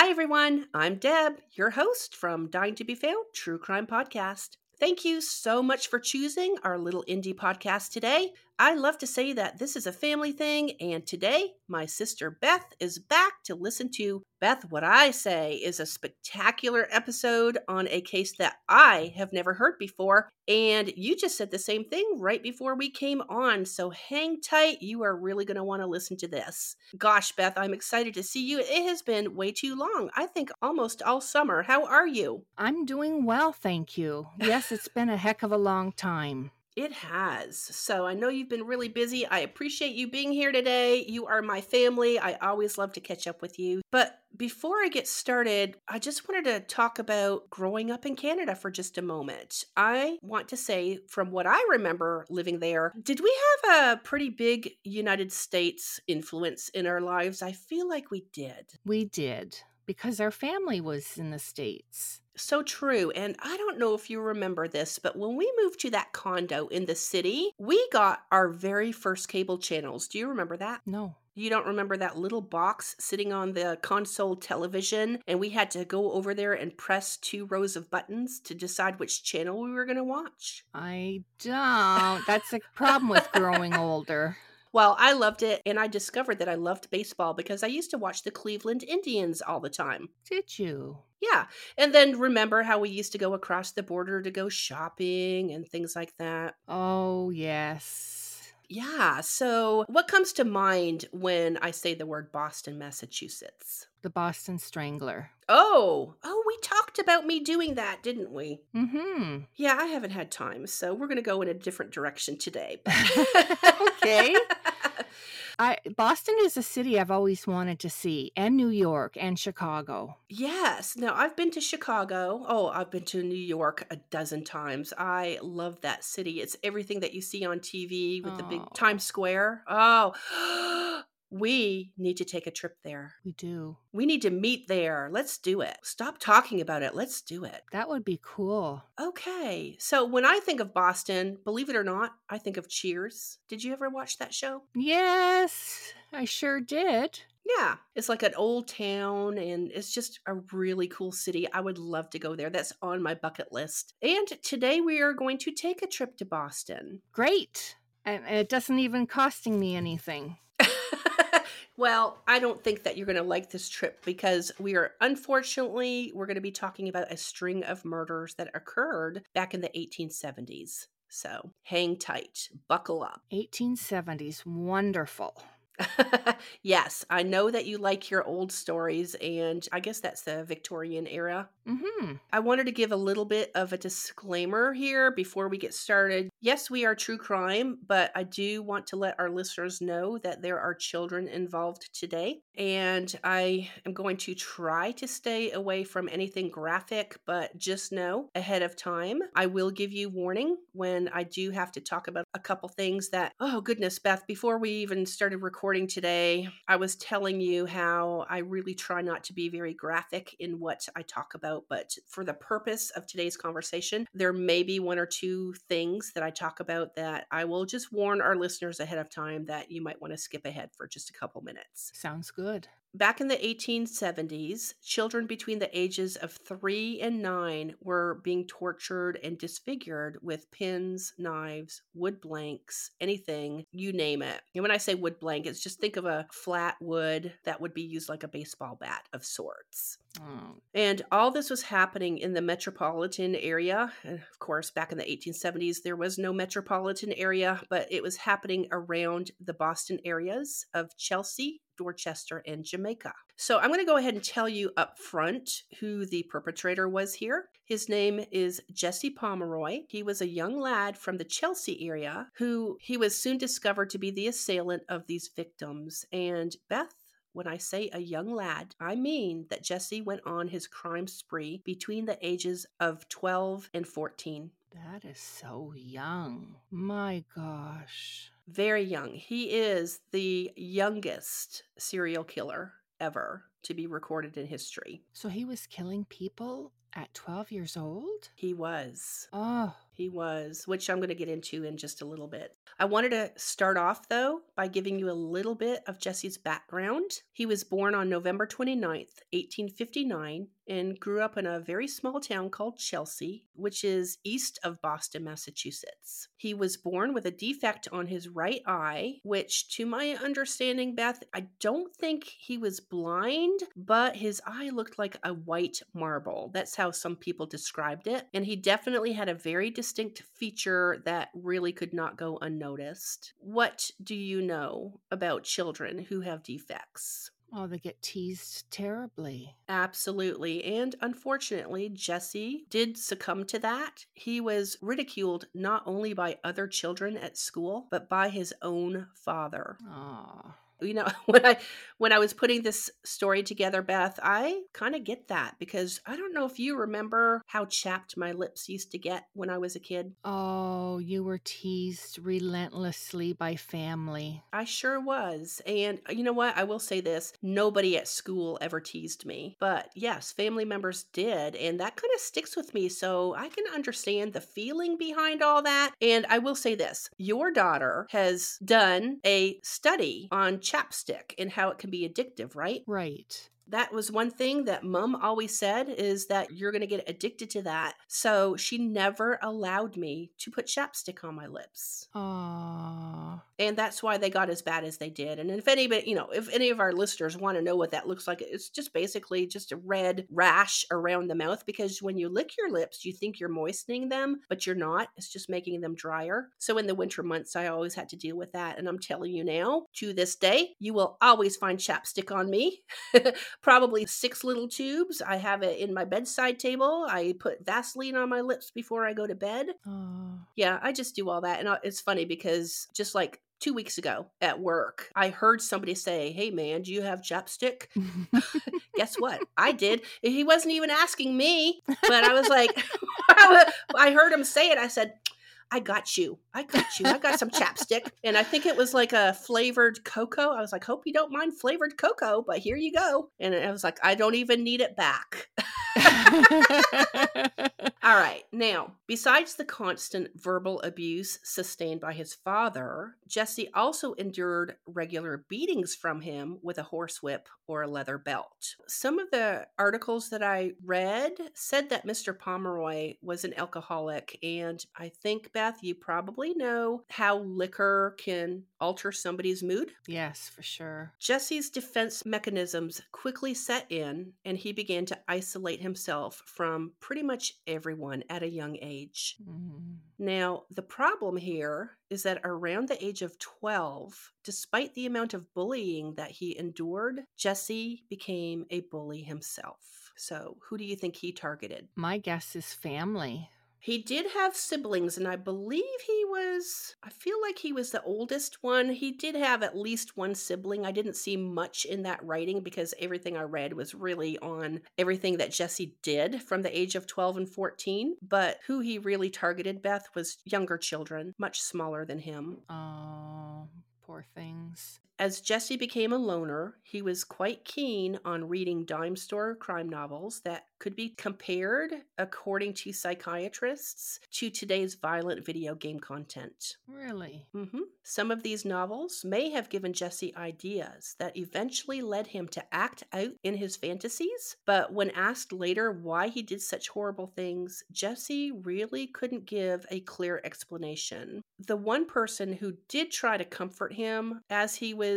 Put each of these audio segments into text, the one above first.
Hi, everyone. I'm Deb, your host from Dying to Be Found True Crime Podcast. Thank you so much for choosing our little indie podcast today. I love to say that this is a family thing, and today my sister Beth is back to listen to Beth What I Say is a spectacular episode on a case that I have never heard before. And you just said the same thing right before we came on. So hang tight. You are really going to want to listen to this. Gosh, Beth, I'm excited to see you. It has been way too long. I think almost all summer. How are you? I'm doing well, thank you. Yes, it's been a heck of a long time. It has. So I know you've been really busy. I appreciate you being here today. You are my family. I always love to catch up with you. But before I get started, I just wanted to talk about growing up in Canada for just a moment. I want to say, from what I remember living there, did we have a pretty big United States influence in our lives? I feel like we did. We did because our family was in the States. So true. And I don't know if you remember this, but when we moved to that condo in the city, we got our very first cable channels. Do you remember that? No. You don't remember that little box sitting on the console television, and we had to go over there and press two rows of buttons to decide which channel we were going to watch? I don't. That's a problem with growing older. Well, I loved it, and I discovered that I loved baseball because I used to watch the Cleveland Indians all the time. Did you? Yeah. And then remember how we used to go across the border to go shopping and things like that? Oh, yes. Yeah. So, what comes to mind when I say the word Boston, Massachusetts? The Boston Strangler. Oh, oh, we talked about me doing that, didn't we? Mm hmm. Yeah, I haven't had time, so we're going to go in a different direction today. okay. I Boston is a city I've always wanted to see, and New York and Chicago. Yes. Now, I've been to Chicago. Oh, I've been to New York a dozen times. I love that city. It's everything that you see on TV with the big Oh. Times Square. Oh, we need to take a trip there. We do. We need to meet there. Let's do it. Stop talking about it. Let's do it. That would be cool. Okay. So, when I think of Boston, believe it or not, I think of Cheers. Did you ever watch that show? Yes, I sure did. Yeah, it's like an old town and it's just a really cool city. I would love to go there. That's on my bucket list. And today we are going to take a trip to Boston. Great. And it doesn't even costing me anything. well, I don't think that you're going to like this trip because we are unfortunately we're going to be talking about a string of murders that occurred back in the 1870s. So, hang tight, buckle up. 1870s. Wonderful. yes, I know that you like your old stories, and I guess that's the Victorian era. Mm-hmm. I wanted to give a little bit of a disclaimer here before we get started. Yes, we are true crime, but I do want to let our listeners know that there are children involved today. And I am going to try to stay away from anything graphic, but just know ahead of time, I will give you warning when I do have to talk about a couple things that, oh goodness, Beth, before we even started recording today, I was telling you how I really try not to be very graphic in what I talk about. But for the purpose of today's conversation, there may be one or two things that I talk about that I will just warn our listeners ahead of time that you might want to skip ahead for just a couple minutes. Sounds good. Back in the 1870s, children between the ages of three and nine were being tortured and disfigured with pins, knives, wood blanks, anything, you name it. And when I say wood blank, it's just think of a flat wood that would be used like a baseball bat of sorts. Oh, And all this was happening in the metropolitan area. And of course, back in the 1870s, there was no metropolitan area, but it was happening around the Boston areas of Chelsea, Dorchester, and Jamaica. So I'm going to go ahead and tell you up front who the perpetrator was here. His name is Jesse Pomeroy. He was a young lad from the Chelsea area who he was soon discovered to be the assailant of these victims. And Beth, when I say a young lad, I mean that Jesse went on his crime spree between the ages of 12 and 14. That is so young. My gosh. Very young. He is the youngest serial killer ever to be recorded in history. So he was killing people at 12 years old? He was. Oh, He was, which I'm going to get into in just a little bit. I wanted to start off, though, by giving you a little bit of Jesse's background. He was born on November 29th, 1859, and grew up in a very small town called Chelsea, which is east of Boston, Massachusetts. He was born with a defect on his right eye, which, to my understanding, Beth, I don't think he was blind, but his eye looked like a white marble. That's how some people described it. And he definitely had a very distinct feature that really could not go unnoticed. What do you know about children who have defects? oh, they get teased terribly. Absolutely. And unfortunately, Jesse did succumb to that. He was ridiculed not only by other children at school, but by his own father. Oh, You know, when I when I was putting this story together, Beth, I kind of get that because I don't know if you remember how chapped my lips used to get when I was a kid. oh, you were teased relentlessly by family. I sure was. And uh, you know what? I will say this nobody at school ever teased me. But yes, family members did. And that kind of sticks with me. So I can understand the feeling behind all that. And I will say this your daughter has done a study on chapstick and how it can be addictive, right? Right. That was one thing that mom always said is that you're going to get addicted to that. So she never allowed me to put chapstick on my lips Oh, and that's why they got as bad as they did. And if anybody, you know, if any of our listeners want to know what that looks like, it's just basically just a red rash around the mouth because when you lick your lips, you think you're moistening them, but you're not. It's just making them drier. So in the winter months, I always had to deal with that. And I'm telling you now, to this day, you will always find chapstick on me. Probably six little tubes. I have it in my bedside table. I put Vaseline on my lips before I go to bed. oh. Yeah, I just do all that. And uh, it's funny because just like two weeks ago at work, I heard somebody say, Hey man, do you have chapstick? Guess what? I did. He wasn't even asking me, but I was like, I heard him say it. I said, I got you. I got you. I got some chapstick. And I think it was like a flavored cocoa. I was like, hope you don't mind flavored cocoa, but here you go. And I was like, I don't even need it back. All right. Now, besides the constant verbal abuse sustained by his father, Jesse also endured regular beatings from him with a horsewhip or a leather belt. Some of the articles that I read said that Mr. Pomeroy was an alcoholic, and I think, Beth, you probably know how liquor can alter somebody's mood. yes, for sure. Jesse's defense mechanisms quickly set in, and he began to isolate himself from pretty much everyone at a young age. Mm-hmm. Now, the problem here is that around the age of 12, despite the amount of bullying that he endured, Jesse became a bully himself. So, who do you think he targeted? My guess is family. He did have siblings, and I believe he was, I feel like he was the oldest one. He did have at least one sibling. I didn't see much in that writing because everything I read was really on everything that Jesse did from the age of 12 and 14. But who he really targeted, Beth, was younger children, much smaller than him. Oh, poor things. As Jesse became a loner, he was quite keen on reading dime store crime novels that could be compared, according to psychiatrists, to today's violent video game content. Really? Mm-hmm. Some of these novels may have given Jesse ideas that eventually led him to act out in his fantasies, but when asked later why he did such horrible things, Jesse really couldn't give a clear explanation. The one person who did try to comfort him as he was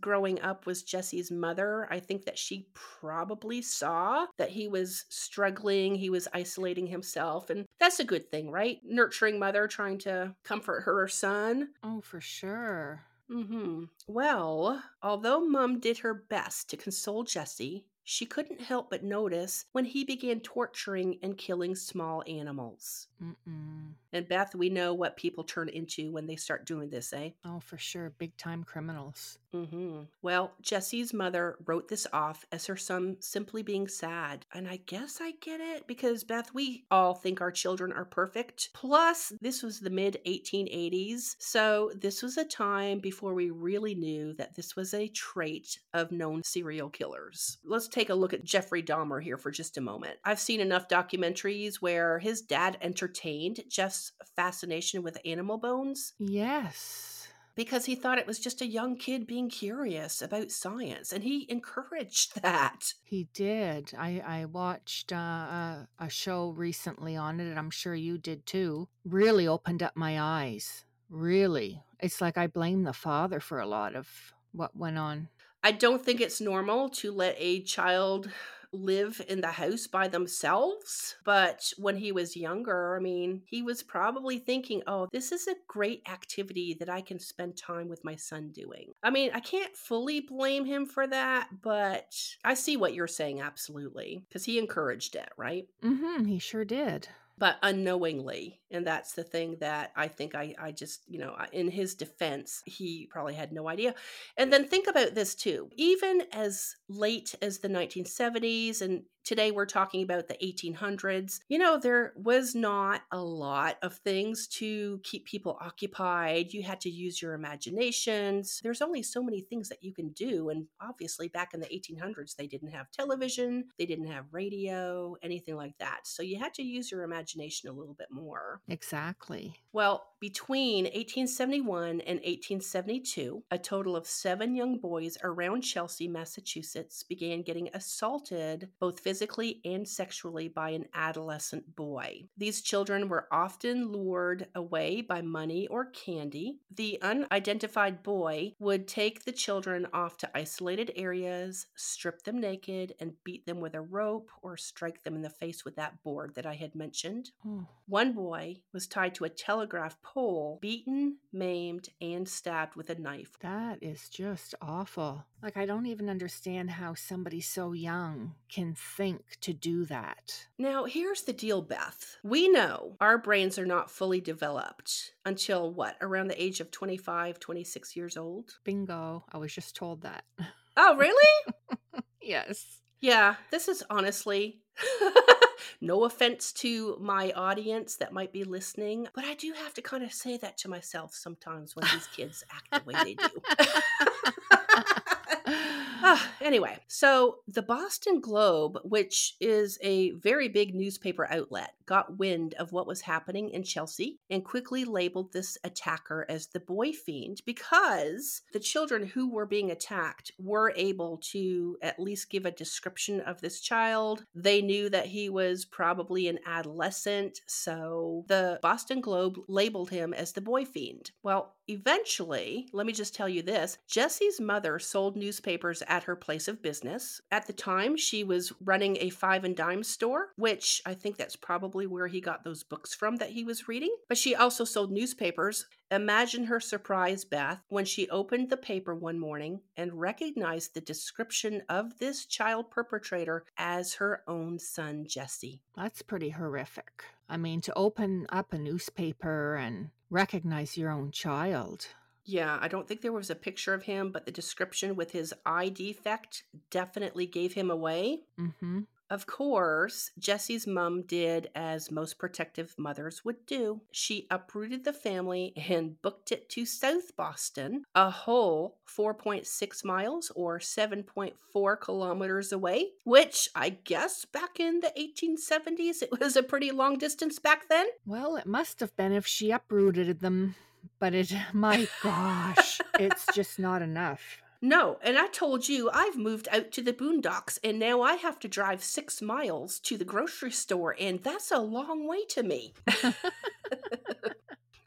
growing up was Jesse's mother. I think that she probably saw that he was struggling, he was isolating himself, and that's a good thing, right? Nurturing mother trying to comfort her son. Oh, for sure. Mm-hmm. Well, although Mum did her best to console Jesse, she couldn't help but notice when he began torturing and killing small animals. Mm-mm. And Beth, we know what people turn into when they start doing this, eh? Oh, for sure. Big time criminals. hmm Well, Jesse's mother wrote this off as her son simply being sad. And I guess I get it because, Beth, we all think our children are perfect. Plus, this was the mid 1880s. So, this was a time before we really knew that this was a trait of known serial killers. Let's take a look at Jeffrey Dahmer here for just a moment. I've seen enough documentaries where his dad entertained Jeff's fascination with animal bones Yes. because he thought it was just a young kid being curious about science and he encouraged that. He did. I, I watched uh, a, a show recently on it, and I'm sure you did too. Really opened up my eyes. Really. It's like I blame the father for a lot of what went on. I don't think it's normal to let a child live in the house by themselves. But when he was younger, I mean, he was probably thinking, oh, this is a great activity that I can spend time with my son doing. I mean, I can't fully blame him for that, but I see what you're saying absolutely because he encouraged it, right? Mm-hmm. He sure did. But unknowingly and that's the thing that i think i i just you know in his defense he probably had no idea. And then think about this too even as late as the 1970s and today we're talking about the 1800s you know there was not a lot of things to keep people occupied. You had to use your imaginations. There's only so many things that you can do and obviously back in the 1800s they didn't have television they didn't have radio anything like that. So you had to use your imagination a little bit more. Exactly. well, between 1871 and 1872, a total of seven young boys around Chelsea, Massachusetts, began getting assaulted both physically and sexually by an adolescent boy. These children were often lured away by money or candy. The unidentified boy would take the children off to isolated areas, strip them naked, and beat them with a rope or strike them in the face with that board that I had mentioned. Oh, One boy was tied to a telegraph pole, beaten, maimed, and stabbed with a knife. that is just awful. Like, I don't even understand how somebody so young can think to do that. Now, here's the deal, Beth. We know our brains are not fully developed until what, around the age of 25, 26 years old? Bingo. I was just told that. Oh, really? yes. yeah, this is honestly. no offense to my audience that might be listening, but I do have to kind of say that to myself sometimes when these kids act the way they do. Ah, anyway, so the Boston Globe, which is a very big newspaper outlet, got wind of what was happening in Chelsea and quickly labeled this attacker as the boy fiend because the children who were being attacked were able to at least give a description of this child. They knew that he was probably an adolescent, so the Boston Globe labeled him as the boy fiend. Well, eventually, let me just tell you this Jesse's mother sold newspapers at her place of business. At the time, she was running a five and dime store, which I think that's probably where he got those books from that he was reading. But she also sold newspapers. Imagine her surprise, Beth, when she opened the paper one morning and recognized the description of this child perpetrator as her own son, Jesse. That's pretty horrific. I mean, to open up a newspaper and recognize your own child. Yeah, I don't think there was a picture of him, but the description with his eye defect definitely gave him away. Mm-hmm. Of course, Jesse's mom did as most protective mothers would do. She uprooted the family and booked it to South Boston, a whole 4.6 miles or 7.4 kilometers away, which I guess back in the 1870s it was a pretty long distance back then. Well, it must have been if she uprooted them, but it, my gosh, it's just not enough. No, and I told you I've moved out to the boondocks and now I have to drive six miles to the grocery store, and that's a long way to me.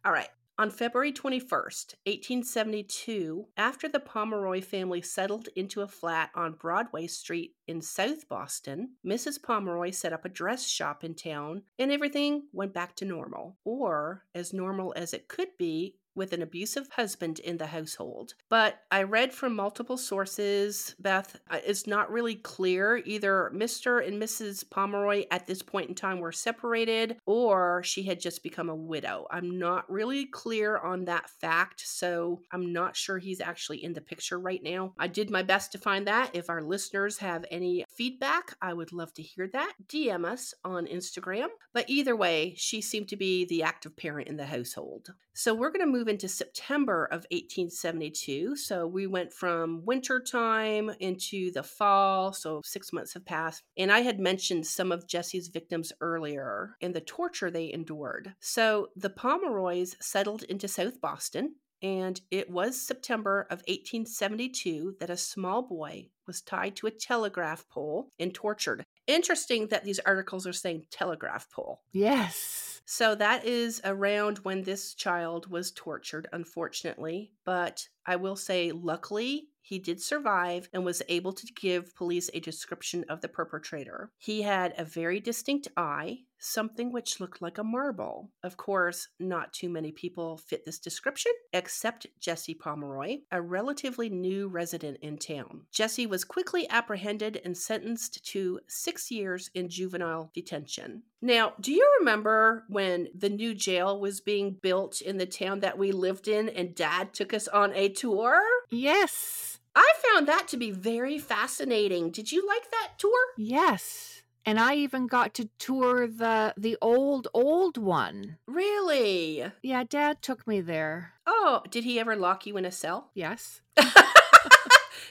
All right. On February 21st, 1872, after the Pomeroy family settled into a flat on Broadway Street in South Boston, Mrs. Pomeroy set up a dress shop in town and everything went back to normal, or as normal as it could be with an abusive husband in the household. But I read from multiple sources, Beth, uh, it's not really clear. Either Mr. and Mrs. Pomeroy at this point in time were separated or she had just become a widow. I'm not really clear on that fact, so I'm not sure he's actually in the picture right now. I did my best to find that. If our listeners have any feedback, I would love to hear that. DM us on Instagram. But either way, she seemed to be the active parent in the household. So we're going to move into September of 1872. So we went from winter time into the fall. So six months have passed. And I had mentioned some of Jesse's victims earlier and the torture they endured. So the Pomeroys settled into South Boston. And it was September of 1872 that a small boy was tied to a telegraph pole and tortured. Interesting that these articles are saying telegraph pole. Yes. So that is around when this child was tortured, unfortunately. But I will say, luckily, he did survive and was able to give police a description of the perpetrator. He had a very distinct eye, something which looked like a marble. Of course, not too many people fit this description, except Jesse Pomeroy, a relatively new resident in town. Jesse was quickly apprehended and sentenced to six years in juvenile detention. Now, do you remember when the new jail was being built in the town that we lived in and dad took us on a tour? Yes. I found that to be very fascinating. Did you like that tour? Yes. And I even got to tour the the old old one. Really? Yeah, dad took me there. Oh, did he ever lock you in a cell? Yes.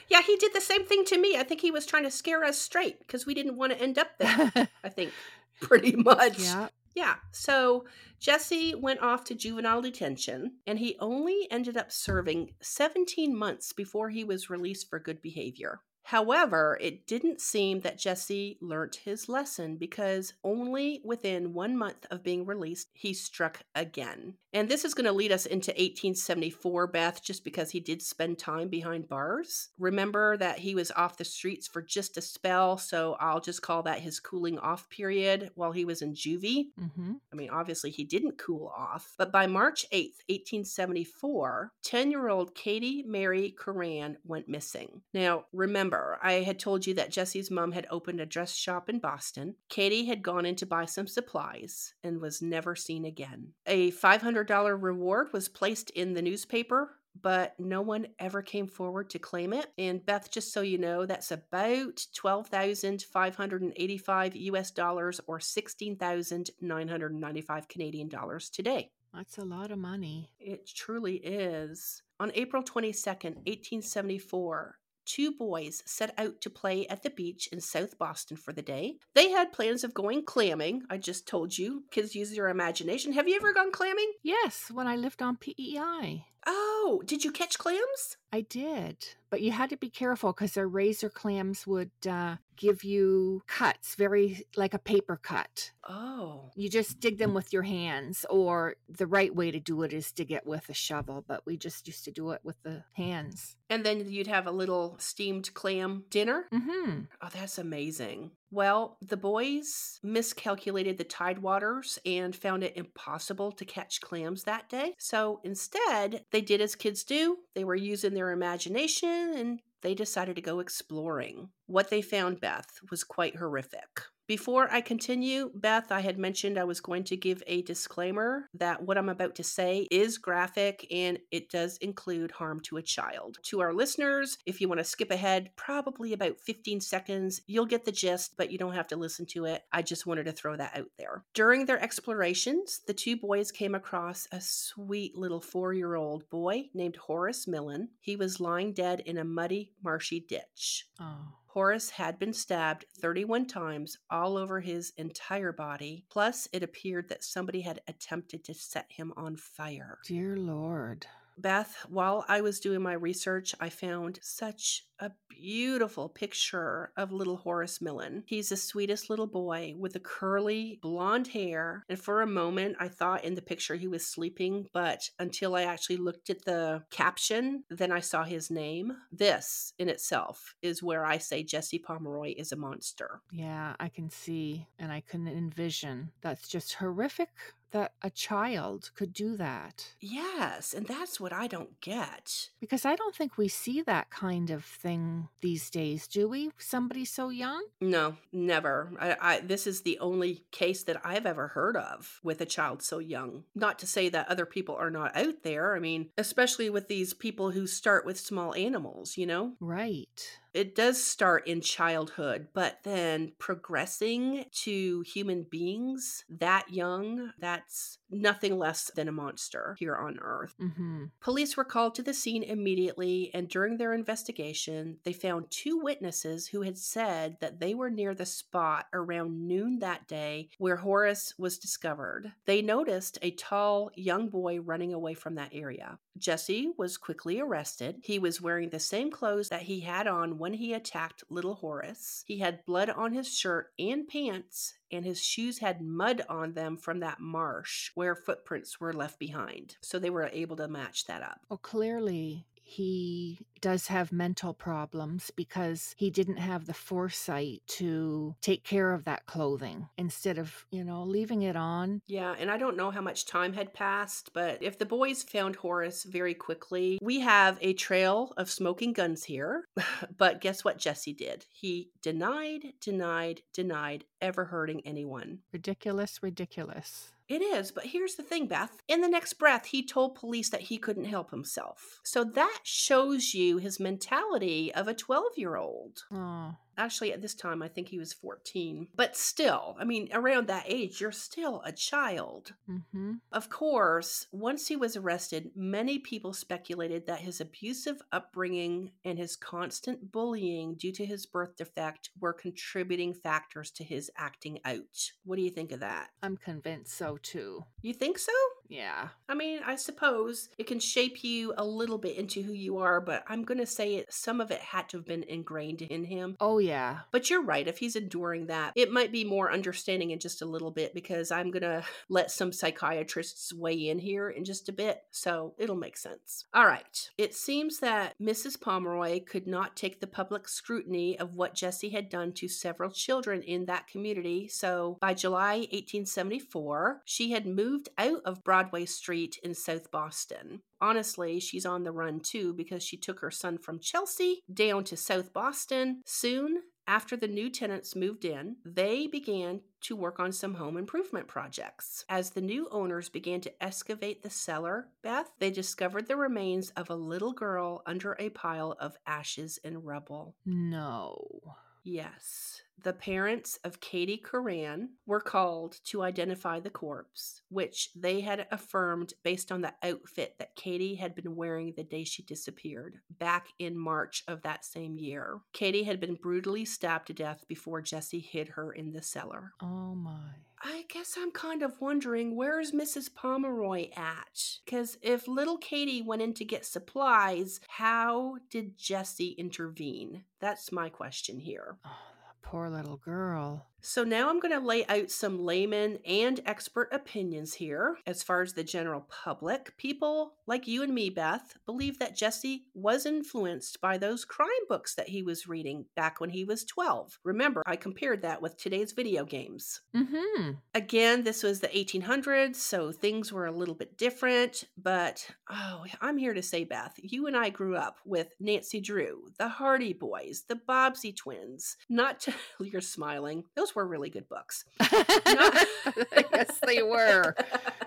yeah, he did the same thing to me. I think he was trying to scare us straight because we didn't want to end up there. I think pretty much. Yeah. Yeah. So Jesse went off to juvenile detention and he only ended up serving 17 months before he was released for good behavior. However, it didn't seem that Jesse learnt his lesson because only within one month of being released, he struck again. And this is going to lead us into 1874, Beth, just because he did spend time behind bars. Remember that he was off the streets for just a spell, so I'll just call that his cooling off period while he was in juvie. Mm-hmm. I mean, obviously, he didn't cool off. But by March 8th, 1874, 10 year old Katie Mary Curran went missing. Now, remember, I had told you that Jesse's mom had opened a dress shop in Boston. Katie had gone in to buy some supplies and was never seen again. A 500 $100 reward was placed in the newspaper, but no one ever came forward to claim it. And Beth, just so you know, that's about 12,585 US dollars or 16,995 Canadian dollars today. That's a lot of money. It truly is. On April 22nd, 1874, two boys set out to play at the beach in South Boston for the day. They had plans of going clamming. I just told you, kids use your imagination. Have you ever gone clamming? Yes, when I lived on PEI. Oh, did you catch clams? I did, but you had to be careful because their razor clams would uh, give you cuts, very like a paper cut. Oh. You just dig them with your hands, or the right way to do it is to get with a shovel, but we just used to do it with the hands. And then you'd have a little steamed clam dinner? Mm-hmm. Oh, that's amazing. Well, the boys miscalculated the tide waters and found it impossible to catch clams that day. So instead, they did as kids do. They were using their imagination and they decided to go exploring. What they found, Beth, was quite horrific. Before I continue, Beth, I had mentioned I was going to give a disclaimer that what I'm about to say is graphic and it does include harm to a child. To our listeners, if you want to skip ahead, probably about 15 seconds, you'll get the gist, but you don't have to listen to it. I just wanted to throw that out there. During their explorations, the two boys came across a sweet little four year old boy named Horace Millen. He was lying dead in a muddy, marshy ditch. Oh. Horace had been stabbed 31 times all over his entire body. Plus, it appeared that somebody had attempted to set him on fire. Dear Lord. Beth, while I was doing my research, I found such a beautiful picture of little Horace Millen. He's the sweetest little boy with the curly blonde hair. And for a moment, I thought in the picture he was sleeping, but until I actually looked at the caption, then I saw his name. This in itself is where I say Jesse Pomeroy is a monster. Yeah, I can see and I can envision. That's just horrific that a child could do that. Yes, and that's what I don't get. Because I don't think we see that kind of thing these days, do we? Somebody so young? No, never. I, I this is the only case that I've ever heard of with a child so young. Not to say that other people are not out there. I mean, especially with these people who start with small animals, you know? Right. It does start in childhood, but then progressing to human beings that young, that's nothing less than a monster here on Earth. Mm-hmm. Police were called to the scene immediately, and during their investigation, they found two witnesses who had said that they were near the spot around noon that day where Horace was discovered. They noticed a tall young boy running away from that area. Jesse was quickly arrested. He was wearing the same clothes that he had on when he attacked little Horace. He had blood on his shirt and pants, and his shoes had mud on them from that marsh where footprints were left behind. So they were able to match that up. Well, clearly he does have mental problems because he didn't have the foresight to take care of that clothing instead of, you know, leaving it on. Yeah, and I don't know how much time had passed, but if the boys found Horace very quickly, we have a trail of smoking guns here. but guess what Jesse did? He denied, denied, denied ever hurting anyone. Ridiculous, ridiculous. It is, but here's the thing, Beth. In the next breath, he told police that he couldn't help himself. So that shows you his mentality of a 12 year old. Oh. Actually, at this time, I think he was 14. But still, I mean, around that age, you're still a child. Mm-hmm. Of course, once he was arrested, many people speculated that his abusive upbringing and his constant bullying due to his birth defect were contributing factors to his acting out. What do you think of that? I'm convinced so too. You think so? Yeah. I mean, I suppose it can shape you a little bit into who you are, but I'm going to say it, some of it had to have been ingrained in him. Oh, yeah. But you're right. If he's enduring that, it might be more understanding in just a little bit because I'm going to let some psychiatrists weigh in here in just a bit. So it'll make sense. All right. It seems that Mrs. Pomeroy could not take the public scrutiny of what Jesse had done to several children in that community. So by July 1874, she had moved out of Broadway Street in South Boston. Honestly, she's on the run too because she took her son from Chelsea down to South Boston. Soon after the new tenants moved in, they began to work on some home improvement projects. As the new owners began to excavate the cellar, Beth, they discovered the remains of a little girl under a pile of ashes and rubble. No. Yes. The parents of Katie Curran were called to identify the corpse, which they had affirmed based on the outfit that Katie had been wearing the day she disappeared, back in March of that same year. Katie had been brutally stabbed to death before Jesse hid her in the cellar. Oh, my. I guess I'm kind of wondering where's Mrs. Pomeroy at? Because if little Katie went in to get supplies, how did Jesse intervene? That's my question here. Oh, that poor little girl. So now I'm going to lay out some layman and expert opinions here. As far as the general public, people like you and me, Beth, believe that Jesse was influenced by those crime books that he was reading back when he was 12. Remember, I compared that with today's video games. Mm-hmm. Again, this was the 1800s, so things were a little bit different. But oh, I'm here to say, Beth, you and I grew up with Nancy Drew, the Hardy Boys, the Bobbsey Twins. Not to, you're smiling. Those were really good books. Not, yes, they were.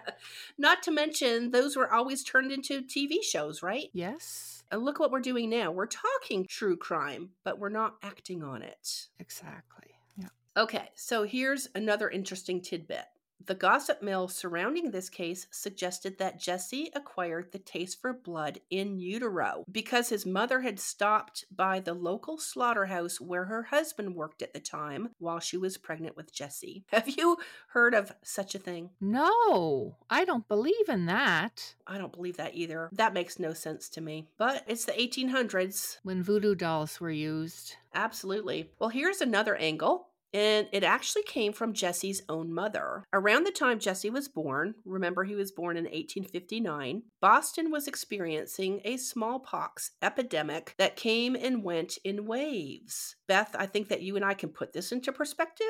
Not to mention, those were always turned into TV shows, right? Yes. And look what we're doing now. We're talking true crime, but we're not acting on it. Exactly. Yeah. Okay, so here's another interesting tidbit. The gossip mill surrounding this case suggested that Jesse acquired the taste for blood in utero because his mother had stopped by the local slaughterhouse where her husband worked at the time while she was pregnant with Jesse. Have you heard of such a thing? No, I don't believe in that. I don't believe that either. That makes no sense to me. But it's the 1800s. When voodoo dolls were used. Absolutely. Well, here's another angle. And it actually came from Jesse's own mother. Around the time Jesse was born, remember he was born in 1859, Boston was experiencing a smallpox epidemic that came and went in waves. Beth, I think that you and I can put this into perspective.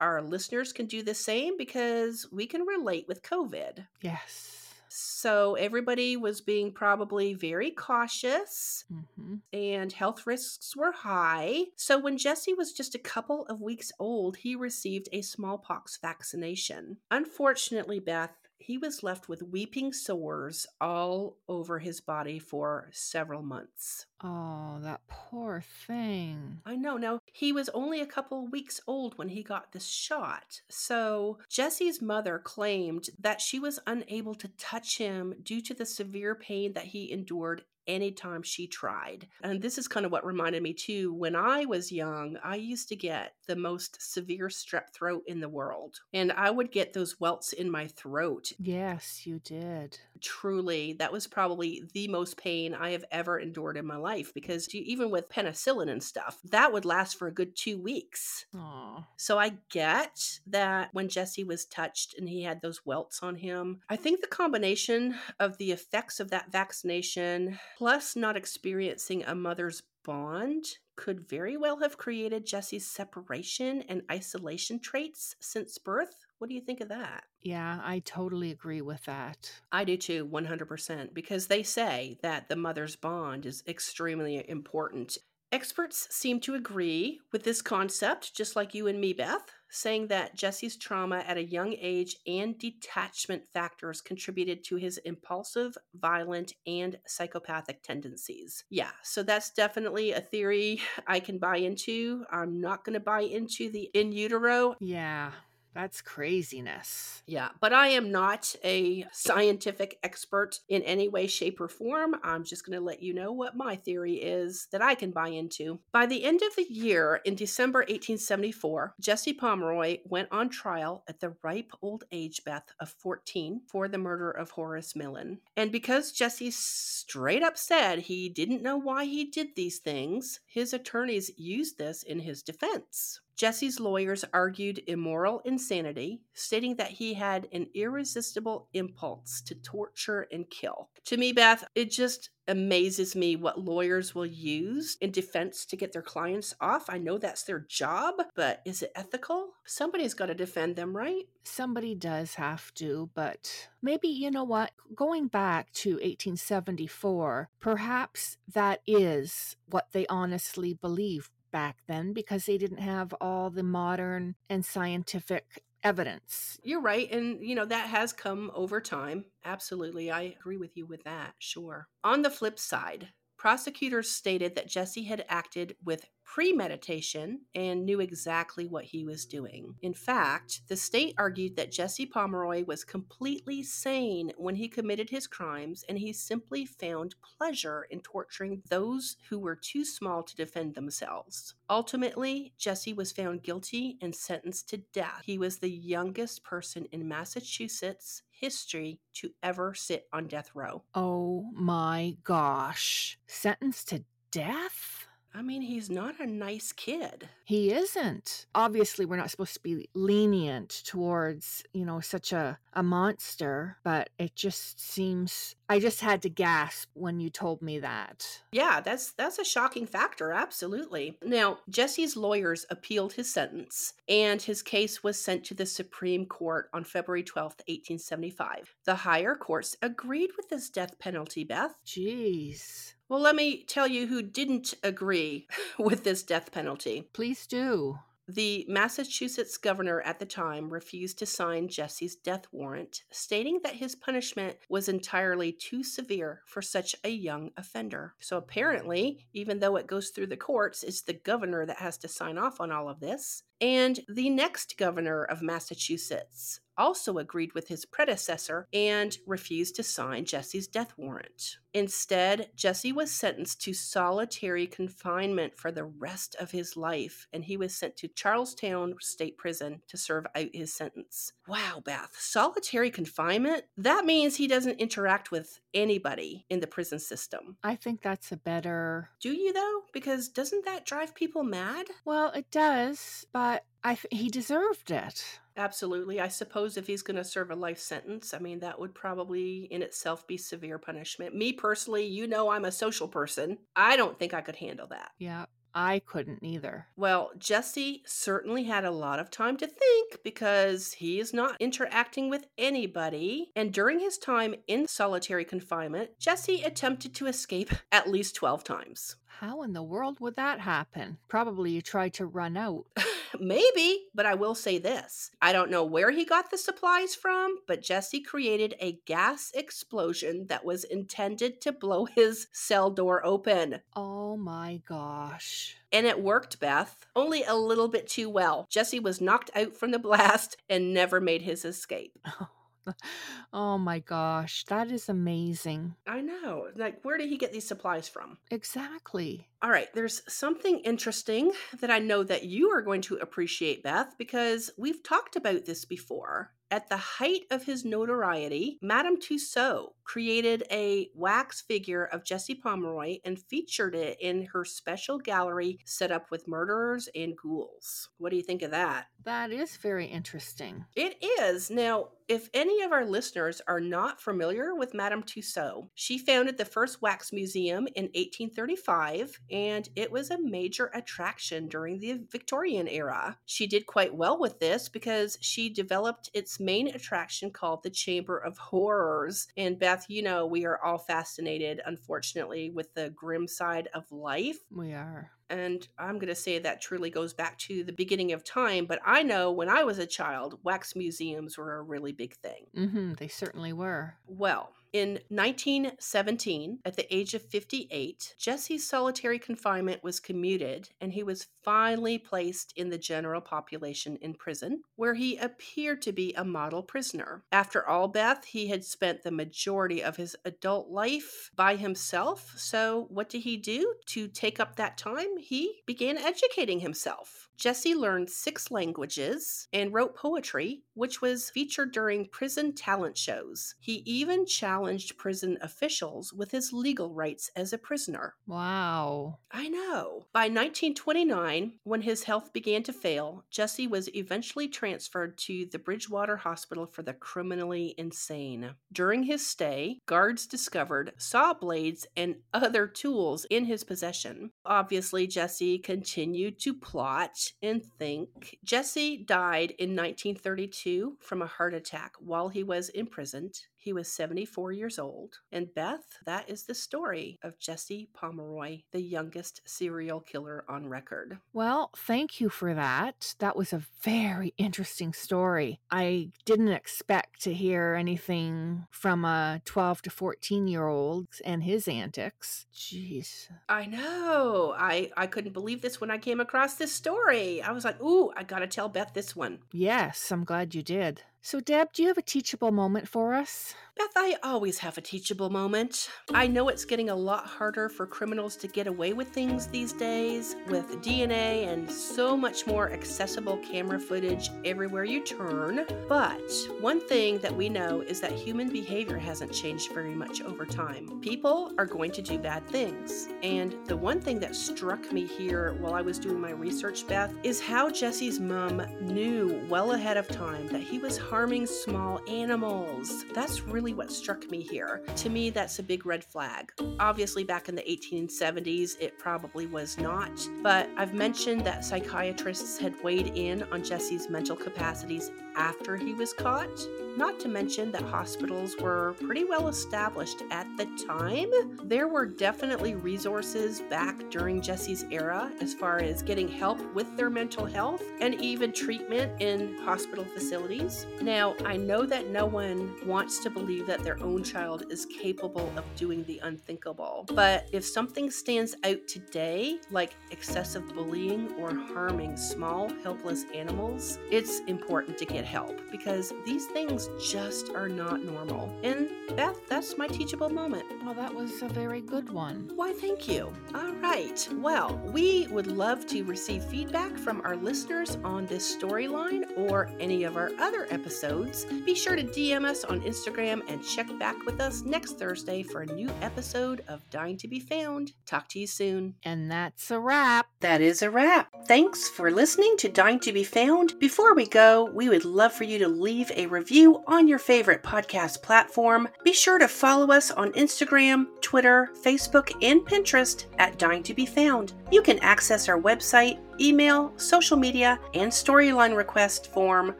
our listeners can do the same because we can relate with COVID. Yes. So everybody was being probably very cautious mm-hmm. and health risks were high. So when Jesse was just a couple of weeks old, he received a smallpox vaccination. Unfortunately, Beth, he was left with weeping sores all over his body for several months. Oh, that poor thing. I know. Now, he was only a couple weeks old when he got this shot. So, Jesse's mother claimed that she was unable to touch him due to the severe pain that he endured anytime she tried. And this is kind of what reminded me too. When I was young, I used to get the most severe strep throat in the world. And I would get those welts in my throat. Yes, you did. Truly, that was probably the most pain I have ever endured in my life because even with penicillin and stuff, that would last for a good two weeks. Oh, So I get that when Jesse was touched and he had those welts on him, I think the combination of the effects of that vaccination plus not experiencing a mother's bond could very well have created Jesse's separation and isolation traits since birth. What do you think of that? yeah, I totally agree with that. I do too, 100%, because they say that the mother's bond is extremely important. Experts seem to agree with this concept, just like you and me, Beth, saying that Jesse's trauma at a young age and detachment factors contributed to his impulsive, violent, and psychopathic tendencies. Yeah, so that's definitely a theory I can buy into. I'm not going to buy into the in utero Yeah, that's craziness. yeah, but I am not a scientific expert in any way, shape, or form. I'm just going to let you know what my theory is that I can buy into. By the end of the year, in December 1874, Jesse Pomeroy went on trial at the ripe old age, Beth, of 14 for the murder of Horace Millen. And because Jesse straight up said he didn't know why he did these things, his attorneys used this in his defense. Jesse's lawyers argued immoral insanity, stating that he had an irresistible impulse to torture and kill. To me, Beth, it just amazes me what lawyers will use in defense to get their clients off. I know that's their job, but is it ethical? Somebody's got to defend them, right? Somebody does have to, but maybe, you know what? Going back to 1874, perhaps that is what they honestly believed back then because they didn't have all the modern and scientific evidence. You're right. And, you know, that has come over time. Absolutely. I agree with you with that. Sure. On the flip side, prosecutors stated that Jesse had acted with premeditation and knew exactly what he was doing. In fact, the state argued that Jesse Pomeroy was completely sane when he committed his crimes and he simply found pleasure in torturing those who were too small to defend themselves. Ultimately, Jesse was found guilty and sentenced to death. He was the youngest person in Massachusetts history to ever sit on death row. Oh my gosh. Sentenced to death? I mean, he's not a nice kid. He isn't. Obviously, we're not supposed to be lenient towards, you know, such a, a monster, but it just seems I just had to gasp when you told me that. Yeah, that's that's a shocking factor, absolutely. Now, Jesse's lawyers appealed his sentence, and his case was sent to the Supreme Court on February 12th, 1875. The higher courts agreed with this death penalty, Beth. Jeez. Well, let me tell you who didn't agree with this death penalty. Please do. The Massachusetts governor at the time refused to sign Jesse's death warrant, stating that his punishment was entirely too severe for such a young offender. So apparently, even though it goes through the courts, it's the governor that has to sign off on all of this. And the next governor of Massachusetts also agreed with his predecessor and refused to sign Jesse's death warrant. Instead, Jesse was sentenced to solitary confinement for the rest of his life, and he was sent to Charlestown State Prison to serve out his sentence. Wow, Beth, solitary confinement? That means he doesn't interact with anybody in the prison system. I think that's a better. Do you, though? Because doesn't that drive people mad? Well, it does, but I th- he deserved it. Absolutely. I suppose if he's going to serve a life sentence, I mean, that would probably in itself be severe punishment. Me personally, you know, I'm a social person. I don't think I could handle that. Yeah. I couldn't either. Well, Jesse certainly had a lot of time to think because he is not interacting with anybody. And during his time in solitary confinement, Jesse attempted to escape at least 12 times. How in the world would that happen? Probably you tried to run out. Maybe, but I will say this. I don't know where he got the supplies from, but Jesse created a gas explosion that was intended to blow his cell door open. Oh my gosh. And it worked, Beth, only a little bit too well. Jesse was knocked out from the blast and never made his escape. oh my gosh, that is amazing. I know. Like, where did he get these supplies from? Exactly. All right, there's something interesting that I know that you are going to appreciate, Beth, because we've talked about this before. At the height of his notoriety, Madame Tussaud created a wax figure of Jesse Pomeroy and featured it in her special gallery set up with murderers and ghouls. What do you think of that? That is very interesting. It is. Now, if any of our listeners are not familiar with Madame Tussaud, she founded the first wax museum in 1835 and it was a major attraction during the Victorian era. She did quite well with this because she developed its main attraction called the Chamber of Horrors. And Beth, you know, we are all fascinated, unfortunately, with the grim side of life. We are. And I'm going to say that truly goes back to the beginning of time. But I know when I was a child, wax museums were a really big thing. Mm-hmm, they certainly were. Well, in 1917, at the age of 58, Jesse's solitary confinement was commuted and he was finally placed in the general population in prison, where he appeared to be a model prisoner. After all, Beth, he had spent the majority of his adult life by himself. So, what did he do to take up that time? He began educating himself. Jesse learned six languages and wrote poetry, which was featured during prison talent shows. He even challenged prison officials with his legal rights as a prisoner. Wow. I know. By 1929, when his health began to fail, Jesse was eventually transferred to the Bridgewater Hospital for the criminally insane. During his stay, guards discovered saw blades and other tools in his possession. Obviously, Jesse continued to plot and think. Jesse died in 1932 from a heart attack while he was imprisoned. He was 74 years old. And Beth, that is the story of Jesse Pomeroy, the youngest serial killer on record. Well, thank you for that. That was a very interesting story. I didn't expect to hear anything from a 12 to 14 year old and his antics. Jeez. I know. I, I couldn't believe this when I came across this story. I was like, ooh, I gotta tell Beth this one. Yes, I'm glad you did. So, Deb, do you have a teachable moment for us? Beth, I always have a teachable moment. I know it's getting a lot harder for criminals to get away with things these days, with DNA and so much more accessible camera footage everywhere you turn. But one thing that we know is that human behavior hasn't changed very much over time. People are going to do bad things. And the one thing that struck me here while I was doing my research, Beth, is how Jesse's mom knew well ahead of time that he was harming small animals. That's really what struck me here. To me, that's a big red flag. Obviously, back in the 1870s, it probably was not, but I've mentioned that psychiatrists had weighed in on Jesse's mental capacities after he was caught. Not to mention that hospitals were pretty well established at the time. There were definitely resources back during Jesse's era as far as getting help with their mental health and even treatment in hospital facilities. Now, I know that no one wants to believe that their own child is capable of doing the unthinkable, but if something stands out today, like excessive bullying or harming small, helpless animals, it's important to get help because these things just are not normal. And Beth, that's my teachable moment. Well, that was a very good one. Why, thank you. All right. Well, we would love to receive feedback from our listeners on this storyline or any of our other episodes. Be sure to DM us on Instagram and check back with us next Thursday for a new episode of Dying to Be Found. Talk to you soon. And that's a wrap. That is a wrap. Thanks for listening to Dying to Be Found. Before we go, we would love for you to leave a review on your favorite podcast platform. Be sure to follow us on Instagram, Twitter, Facebook, and Pinterest at Dying to Be Found. You can access our website, email, social media, and storyline request form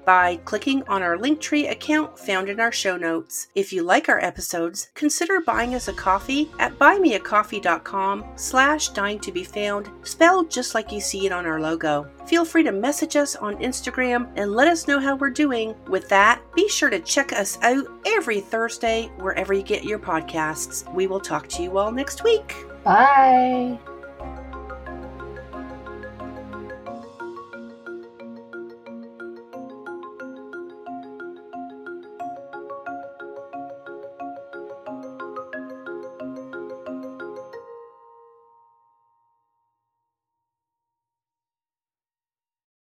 by clicking on our Linktree account found in our show notes. If you like our episodes, consider buying us a coffee at buymeacoffee.com slash dying to be found, spelled just like you see it on our logo. Feel free to message us on Instagram and let us know how we're doing. With that, be sure to check us out every Thursday wherever you get your podcasts. We will talk to you all next week. Bye.